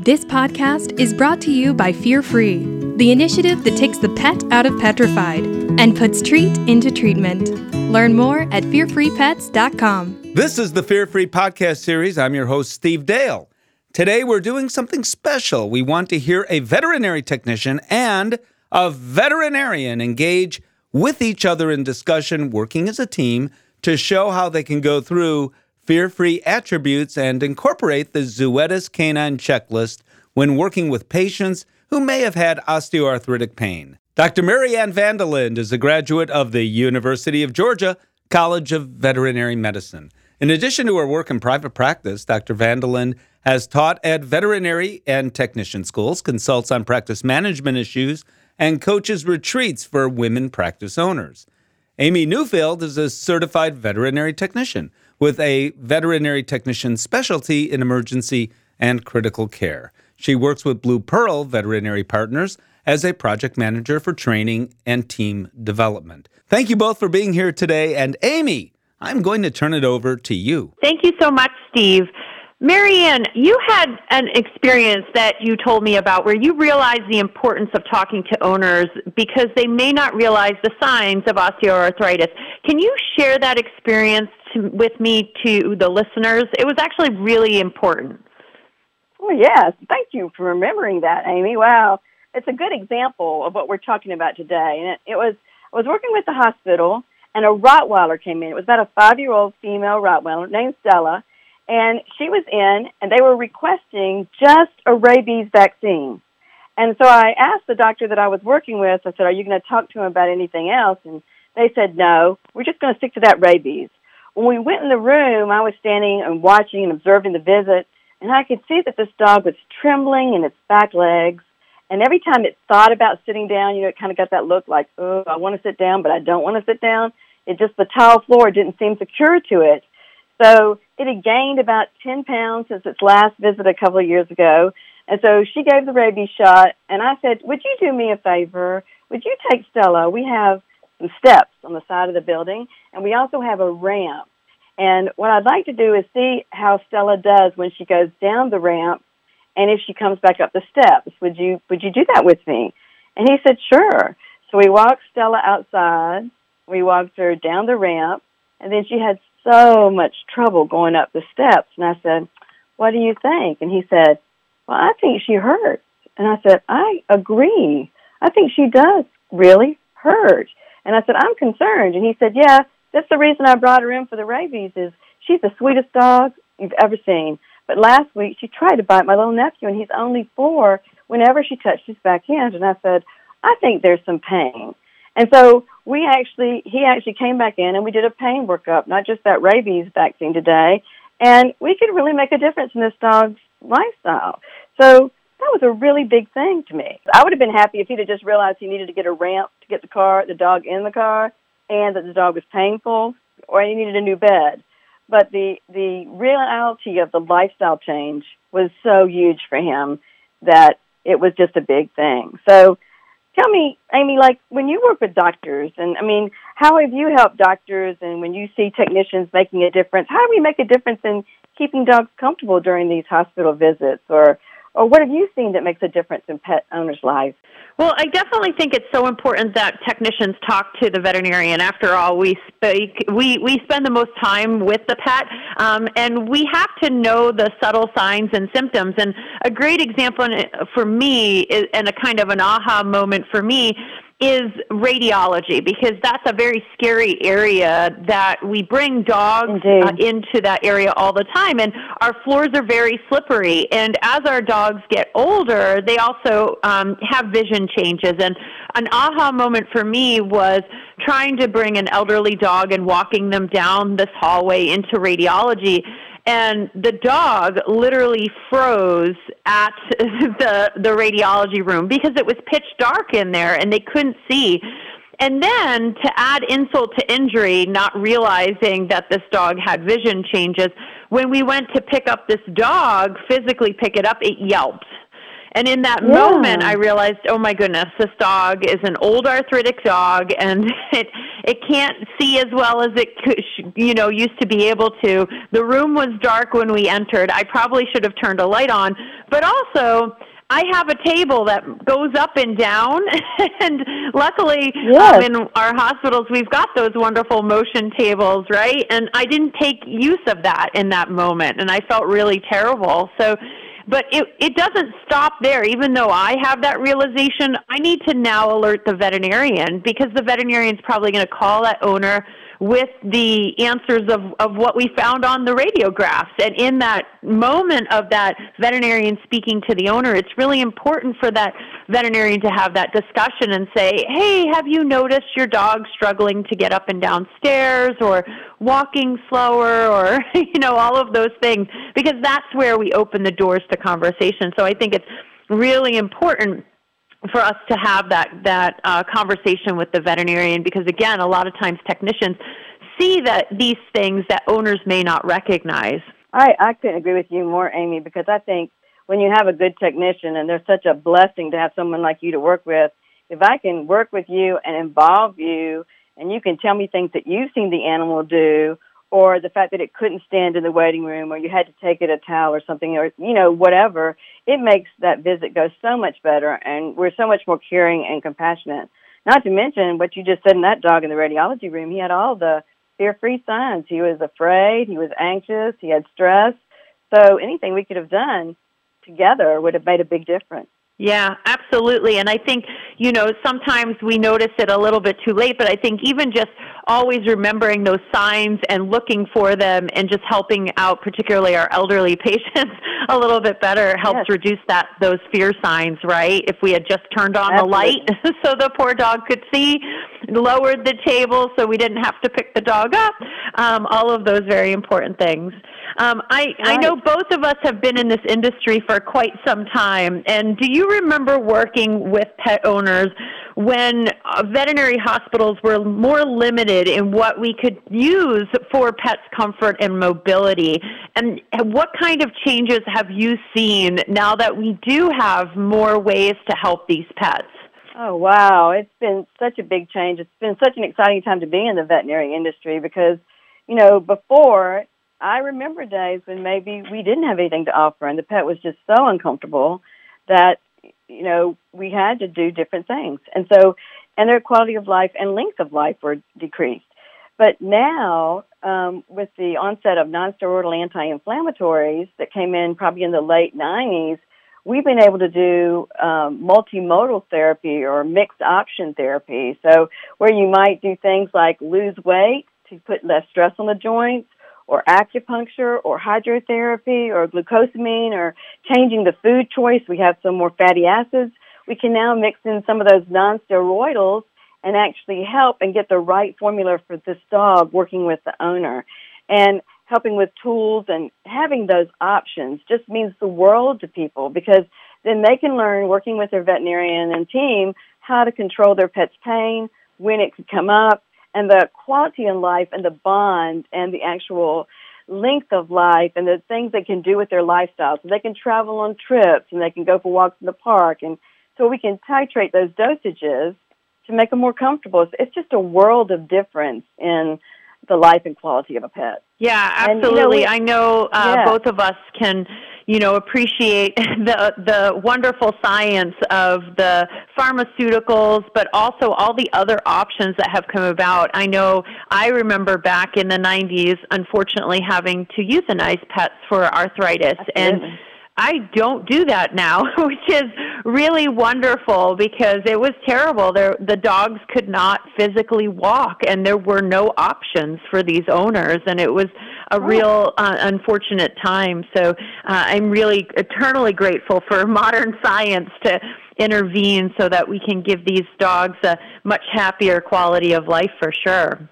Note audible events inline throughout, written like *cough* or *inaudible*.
This podcast is brought to you by Fear Free, the initiative that takes the pet out of petrified and puts treat into treatment. Learn more at fearfreepets.com. This is the Fear Free podcast series. I'm your host, Steve Dale. Today, we're doing something special. We want to hear a veterinary technician and a veterinarian engage with each other in discussion, working as a team to show how they can go through fear free attributes and incorporate the Zoetis canine checklist when working with patients who may have had osteoarthritic pain. Dr. Marianne Vanderlind is a graduate of the University of Georgia College of Veterinary Medicine. In addition to her work in private practice, Dr. Vanderlind has taught at veterinary and technician schools, consults on practice management issues, and coaches retreats for women practice owners. Amy Newfield is a certified veterinary technician with a veterinary technician specialty in emergency and critical care. She works with Blue Pearl Veterinary Partners as a project manager for training and team development. Thank you both for being here today. And Amy, I'm going to turn it over to you. Thank you so much, Steve. Marianne, you had an experience that you told me about where you realized the importance of talking to owners because they may not realize the signs of osteoarthritis. Can you share that experience to, with me to the listeners? It was actually really important. Well, yes. Thank you for remembering that, Amy. Wow. It's a good example of what we're talking about today. And it, it was, I was working with the hospital and a Rottweiler came in. It was about a five year old female Rottweiler named Stella and she was in, and they were requesting just a rabies vaccine. And so I asked the doctor that I was working with, I said, Are you going to talk to him about anything else? And they said, No, we're just going to stick to that rabies. When we went in the room, I was standing and watching and observing the visit, and I could see that this dog was trembling in its back legs. And every time it thought about sitting down, you know, it kind of got that look like, oh, I want to sit down, but I don't want to sit down. It just, the tile floor didn't seem secure to it. So it had gained about 10 pounds since its last visit a couple of years ago. And so she gave the rabies shot, and I said, Would you do me a favor? Would you take Stella? We have some steps on the side of the building, and we also have a ramp. And what I'd like to do is see how Stella does when she goes down the ramp and if she comes back up the steps. Would you would you do that with me? And he said, Sure. So we walked Stella outside, we walked her down the ramp, and then she had so much trouble going up the steps. And I said, What do you think? And he said, Well, I think she hurts. And I said, I agree. I think she does really hurt. And I said, I'm concerned. And he said, Yeah, that's the reason I brought her in for the rabies is she's the sweetest dog you've ever seen. But last week she tried to bite my little nephew and he's only four whenever she touched his back end. And I said, I think there's some pain. And so we actually, he actually came back in and we did a pain workup, not just that rabies vaccine today. And we could really make a difference in this dog's lifestyle. So that was a really big thing to me. I would have been happy if he'd have just realized he needed to get a ramp to get the car, the dog in the car, and that the dog was painful, or he needed a new bed. But the the reality of the lifestyle change was so huge for him that it was just a big thing. So tell me, Amy, like when you work with doctors, and I mean, how have you helped doctors, and when you see technicians making a difference, how do we make a difference in keeping dogs comfortable during these hospital visits, or or what have you seen that makes a difference in pet owners' lives? Well, I definitely think it's so important that technicians talk to the veterinarian. After all, we speak, we we spend the most time with the pet, um, and we have to know the subtle signs and symptoms. And a great example for me, and a kind of an aha moment for me, is radiology because that's a very scary area that we bring dogs uh, into that area all the time and our floors are very slippery. And as our dogs get older they also um, have vision changes. And an aha moment for me was trying to bring an elderly dog and walking them down this hallway into radiology and the dog literally froze at *laughs* the the radiology room because it was pitch dark in there and they couldn't see. And then to add insult to injury not realizing that this dog had vision changes when we went to pick up this dog physically pick it up it yelped And in that Yeah. moment, I realized, oh my goodness, this dog is an old arthritic dog, and *laughs* it it can't see as well as it could, you know used to be able to. The room was dark when we entered. I probably should have turned a light on, but also. I have a table that goes up and down, *laughs* and luckily, Yes. um, in our hospitals, we've got those wonderful motion tables, right? And I didn't take use of that in that moment, and I felt really terrible. So, but it it doesn't stop there. Even though I have that realization, I need to now alert the veterinarian because the veterinarian's probably going to call that owner with the answers of, of what we found on the radiographs. And in that moment of that veterinarian speaking to the owner, it's really important for that veterinarian to have that discussion and say, hey, have you noticed your dog struggling to get up and down stairs or walking slower or, *laughs* you know, all of those things? Because that's where we open the doors to conversation. So I think it's really important for us to have that that uh, conversation with the veterinarian because again a lot of times technicians see that these things that owners may not recognize. I, I couldn't agree with you more, Amy, because I think when you have a good technician and there's such a blessing to have someone like you to work with, if I can work with you and involve you and you can tell me things that you've seen the animal do or the fact that it couldn't stand in the waiting room or you had to take it a towel or something or you know whatever it makes that visit go so much better and we're so much more caring and compassionate. Not to mention what you just said in that dog in the radiology room he had all the fear free signs. He was afraid he was anxious he had stress. So anything we could have done together would have made a big difference Yeah, absolutely. And I think, you know, sometimes we notice it a little bit too late, but I think even just always remembering those signs and looking for them and just helping out particularly our elderly *laughs* patients a little bit better helps Yes. reduce that those fear signs, right? If we had just turned on the light *laughs* so the poor dog could see, lowered the table so we didn't have to pick the dog up, um, all of those very important things. Um, I, I know both of us have been in this industry for quite some time. And do you remember working with pet owners when uh, veterinary hospitals were more limited in what we could use for pets' comfort and mobility? And what kind of changes have you seen now that we do have more ways to help these pets? Oh wow, it's been such a big change. It's been such an exciting time to be in the veterinary industry because, you know, before I remember days when maybe we didn't have anything to offer and the pet was just so uncomfortable that you know, we had to do different things. And so and their quality of life and length of life were decreased. But now, um, with the onset of nonsteroidal anti-inflammatories that came in probably in the late 90s, we've been able to do um, multimodal therapy or mixed option therapy. So where you might do things like lose weight to put less stress on the joints, or acupuncture, or hydrotherapy, or glucosamine, or changing the food choice. We have some more fatty acids. We can now mix in some of those non-steroidals and actually help and get the right formula for this dog working with the owner. And helping with tools and having those options just means the world to people because then they can learn working with their veterinarian and team how to control their pet's pain, when it could come up, and the quality in life and the bond and the actual length of life and the things they can do with their lifestyle. So they can travel on trips and they can go for walks in the park. And so we can titrate those dosages to make them more comfortable. It's- just a world of difference in the life and quality of a pet. Yeah, And, you know, absolutely. we- I know uh, Yeah. both of us can, you know, appreciate *laughs* the the wonderful science of the pharmaceuticals, but also all the other options that have come about. I know I remember back in the 90s, unfortunately, having to euthanize pets for arthritis, and I don't do that now, *laughs* which is really wonderful because it was terrible. There, the dogs could not physically walk, and there were no options for these owners, and it was a real uh, unfortunate time. So uh, I'm really eternally grateful for *laughs* modern science to intervene so that we can give these dogs a much happier quality of life for sure.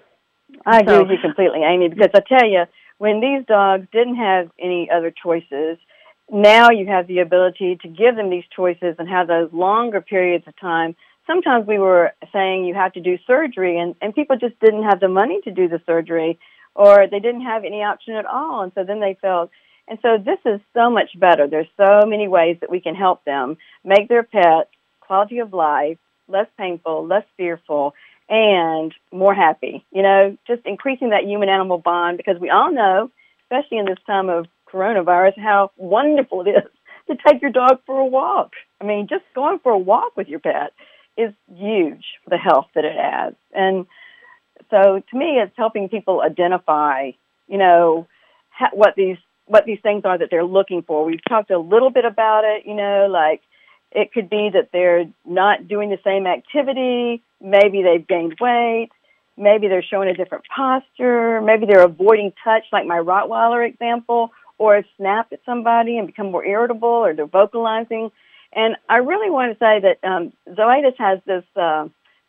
I agree So- with you completely, Amy, because I tell you, when these dogs didn't have any other choices, now you have the ability to give them these choices and have those longer periods of time. Sometimes we were saying you have to do surgery, and, and people just didn't have the money to do the surgery, or they didn't have any option at all. And so then they felt, And so this is so much better. There's so many ways that we can help them make their pet quality of life less painful, less fearful, and more happy. You know, just increasing that human animal bond because we all know, especially in this time of coronavirus, how wonderful it is *laughs* to take your dog for a walk. I mean, just going for a walk with your pet is huge for the health that it adds. And so to me, it's helping people identify, you know, ha- what these what these things are that they're looking for. We've talked a little bit about it, you know, like it could be that they're not doing the same activity. Maybe they've gained weight. Maybe they're showing a different posture. Maybe they're avoiding touch, like my Rottweiler example, or have snapped at somebody and become more irritable, or they're vocalizing. And I really want to say that um, Zoetis has this uh,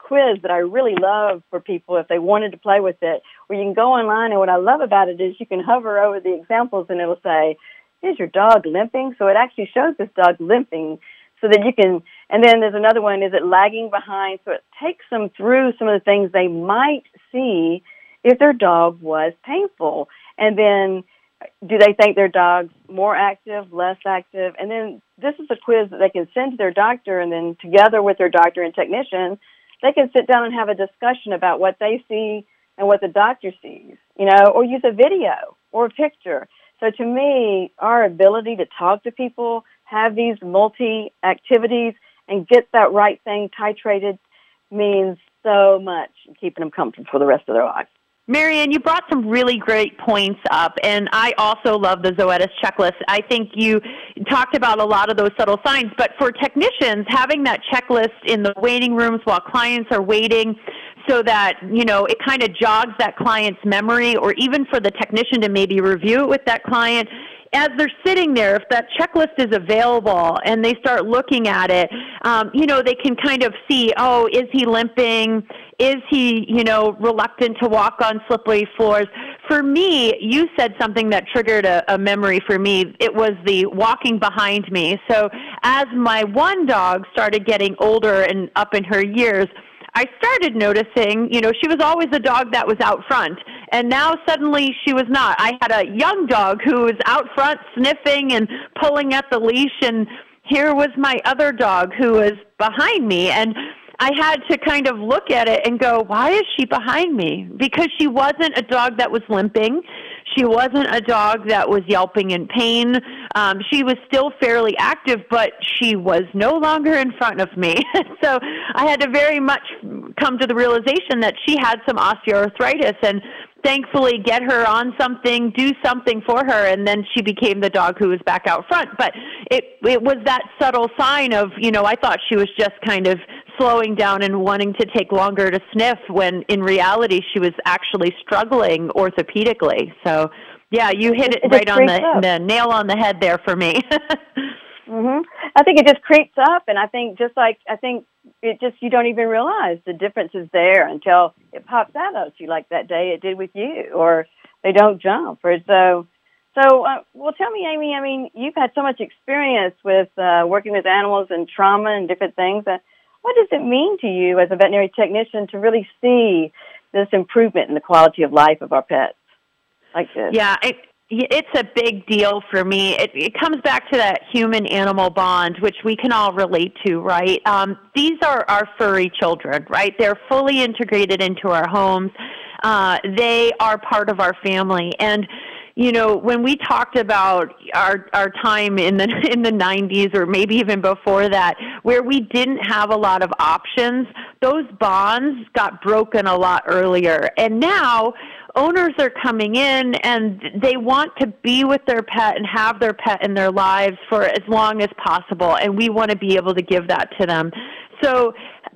quiz that I really love for people if they wanted to play with it, where you can go online. And what I love about it is you can hover over the examples and it'll say, Is your dog limping? So it actually shows this dog limping so that you can, and then there's another one, is it lagging behind? So it takes them through some of the things they might see if their dog was painful. And then do they think their dog's more active, less active? And then this is a quiz that they can send to their doctor, and then together with their doctor and technician, they can sit down and have a discussion about what they see and what the doctor sees, you know, or use a video or a picture. So to me, our ability to talk to people, have these multi activities, and get that right thing titrated means so much in keeping them comfortable for the rest of their life. Marion, you brought some really great points up, and I also love the Zoetis checklist. I think you talked about a lot of those subtle signs, but for technicians, having that checklist in the waiting rooms while clients are waiting so that, you know, it kind of jogs that client's memory, or even for the technician to maybe review it with that client as they're sitting there, if that checklist is available and they start looking at it, um, you know, they can kind of see, oh, is he limping? Is he, you know, reluctant to walk on slippery floors? For me, you said something that triggered a, a memory for me. It was the walking behind me. So as my one dog started getting older and up in her years, I started noticing, you know, she was always the dog that was out front, and now suddenly she was not. I had a young dog who was out front sniffing and pulling at the leash, and here was my other dog who was behind me, and I had to kind of look at it and go, why is she behind me? Because she wasn't a dog that was limping. She wasn't a dog that was yelping in pain. Um, she was still fairly active, but she was no longer in front of me. *laughs* so I had to very much come to the realization that she had some osteoarthritis and thankfully get her on something, do something for her, and then she became the dog who was back out front. But it it was that subtle sign of, you know, I thought she was just kind of slowing down and wanting to take longer to sniff when in reality she was actually struggling orthopedically. So yeah, you hit it, it right on the, the nail on the head there for me. *laughs* mhm. I think it just creeps up and I think just like I think it just you don't even realize the difference is there until it pops out at you like that day it did with you or they don't jump or so so uh, well tell me amy i mean you've had so much experience with uh, working with animals and trauma and different things uh, what does it mean to you as a veterinary technician to really see this improvement in the quality of life of our pets like this yeah it, it's a big deal for me. It, it comes back to that human animal bond, which we can all relate to, right? Um, these are our furry children, right? They're fully integrated into our homes. Uh, they are part of our family. And you know, when we talked about our our time in the *laughs* in the 90s or maybe even before that, where we didn't have a lot of options, those bonds got broken a lot earlier. And now owners are coming in and they want to be with their pet and have their pet in their lives for as long as possible and we want to be able to give that to them so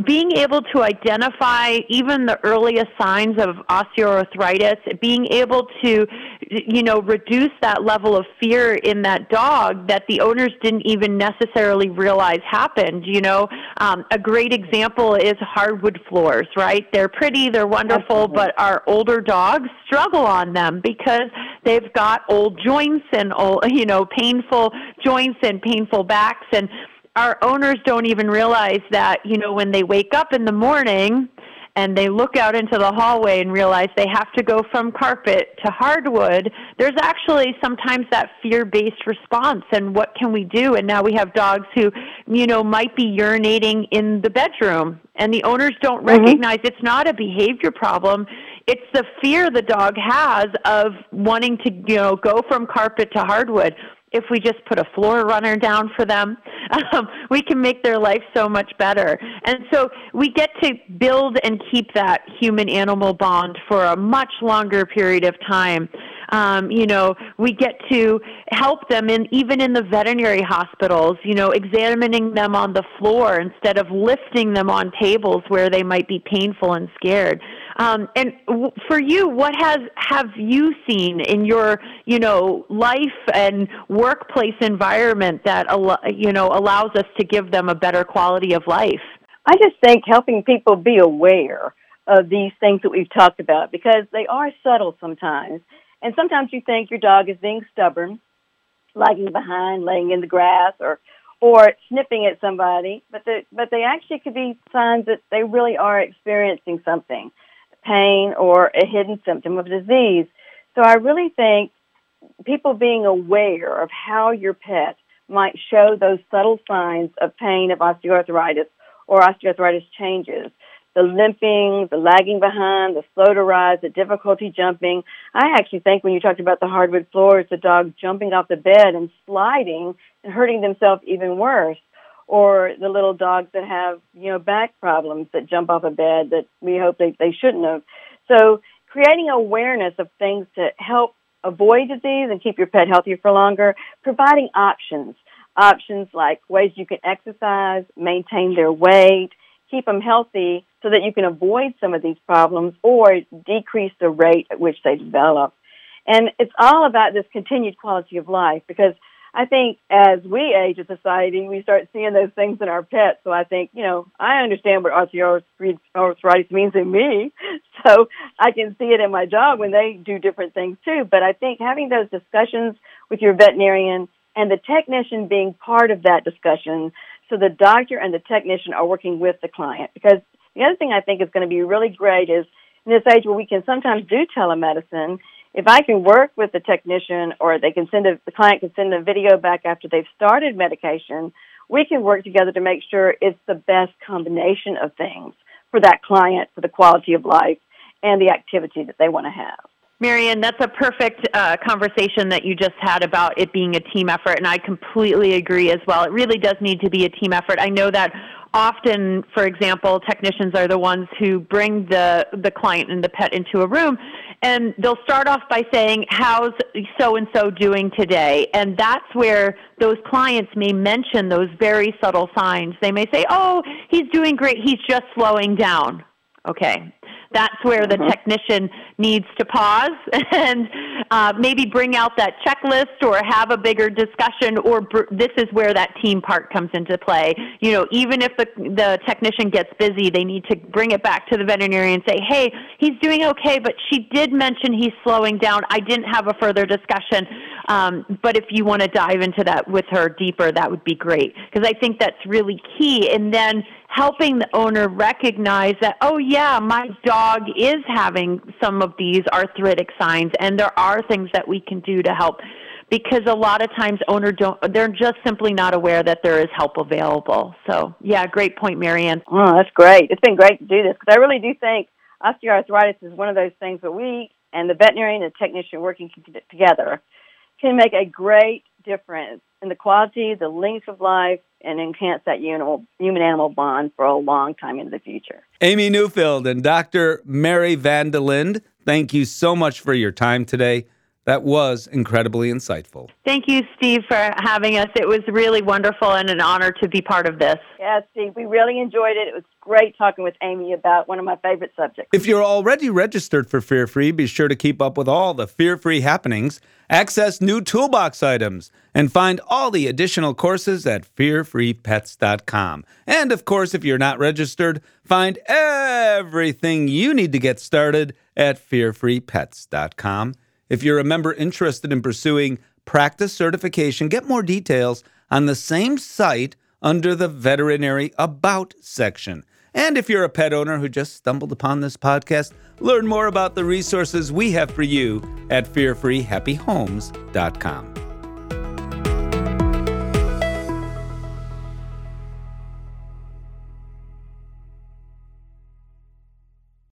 being able to identify even the earliest signs of osteoarthritis, being able to, you know, reduce that level of fear in that dog that the owners didn't even necessarily realize happened. You know, um, a great example is hardwood floors, right? They're pretty, they're wonderful, Absolutely. but our older dogs struggle on them because they've got old joints and old, you know, painful joints and painful backs and our owners don't even realize that, you know, when they wake up in the morning and they look out into the hallway and realize they have to go from carpet to hardwood, there's actually sometimes that fear-based response and what can we do? And now we have dogs who, you know, might be urinating in the bedroom and the owners don't mm-hmm. recognize it's not a behavior problem. It's the fear the dog has of wanting to, you know, go from carpet to hardwood if we just put a floor runner down for them, *laughs* um, we can make their life so much better. And so we get to build and keep that human animal bond for a much longer period of time. Um, you know, we get to help them in even in the veterinary hospitals, you know, examining them on the floor instead of lifting them on tables where they might be painful and scared. Um, and w- for you, what has have you seen in your you know life and workplace environment that al- you know allows us to give them a better quality of life? I just think helping people be aware of these things that we've talked about because they are subtle sometimes. And sometimes you think your dog is being stubborn, lagging behind, laying in the grass, or or snipping at somebody, but the, but they actually could be signs that they really are experiencing something pain, or a hidden symptom of disease. So I really think people being aware of how your pet might show those subtle signs of pain of osteoarthritis or osteoarthritis changes. The limping, the lagging behind, the slow to rise, the difficulty jumping. I actually think when you talked about the hardwood floors, the dog jumping off the bed and sliding and hurting themselves even worse or the little dogs that have you know back problems that jump off a bed that we hope they, they shouldn't have. So creating awareness of things to help avoid disease and keep your pet healthier for longer, providing options. Options like ways you can exercise, maintain their weight, keep them healthy so that you can avoid some of these problems or decrease the rate at which they develop. And it's all about this continued quality of life because I think as we age as society, we start seeing those things in our pets. So I think, you know, I understand what arthritis means in me. *laughs* So I can see it in my dog when they do different things too. But I think having those discussions with your veterinarian and the technician being part of that discussion so the doctor and the technician are working with the client. Because the other thing I think is going to be really great is in this age where we can sometimes do telemedicine if I can work with the technician or they can send a, the client can send a video back after they've started medication, we can work together to make sure it's the best combination of things for that client, for the quality of life and the activity that they want to have. Marion, that's a perfect uh, conversation that you just had about it being a team effort, and I completely agree as well. It really does need to be a team effort. I know that often, for example, technicians are the ones who bring the the client and the pet into a room, and they'll start off by saying, "How's so and so doing today?" And that's where those clients may mention those very subtle signs. They may say, "Oh, he's doing great. He's just slowing down." Okay, that's where the mm-hmm. technician needs to pause *laughs* and uh, maybe bring out that checklist or have a bigger discussion. Or br- this is where that team part comes into play. You know, even if the the technician gets busy, they need to bring it back to the veterinarian and say, "Hey, he's doing okay, but she did mention he's slowing down. I didn't have a further discussion, um, but if you want to dive into that with her deeper, that would be great because I think that's really key. And then helping the owner recognize that, oh yeah, my dog is having some of these arthritic signs and there are things that we can do to help because a lot of times owner don't they're just simply not aware that there is help available. So, yeah, great point, Marianne. Oh, that's great. It's been great to do this because I really do think osteoarthritis is one of those things that we and the veterinarian and the technician working together can make a great difference in the quality, the length of life, and enhance that human animal bond for a long time into the future. Amy Newfield and Dr. Mary Van de Linde, thank you so much for your time today. That was incredibly insightful. Thank you, Steve, for having us. It was really wonderful and an honor to be part of this. Yeah, Steve, we really enjoyed it. It was great talking with Amy about one of my favorite subjects. If you're already registered for Fear Free, be sure to keep up with all the Fear Free happenings, access new toolbox items, and find all the additional courses at fearfreepets.com. And of course, if you're not registered, find everything you need to get started at fearfreepets.com. If you're a member interested in pursuing practice certification, get more details on the same site under the Veterinary About section. And if you're a pet owner who just stumbled upon this podcast, learn more about the resources we have for you at fearfreehappyhomes.com.